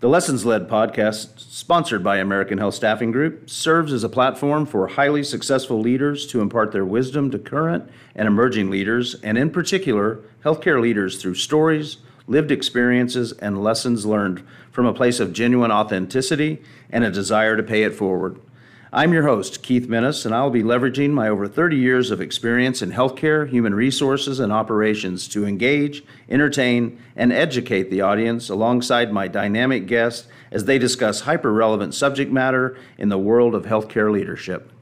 The Lessons Led podcast, sponsored by American Health Staffing Group, serves as a platform for highly successful leaders to impart their wisdom to current and emerging leaders, and in particular, healthcare leaders through stories, lived experiences, and lessons learned from a place of genuine authenticity and a desire to pay it forward. I'm your host, Keith Minnis, and I'll be leveraging my over 30 years of experience in healthcare, human resources, and operations to engage, entertain, and educate the audience alongside my dynamic guests as they discuss hyper relevant subject matter in the world of healthcare leadership.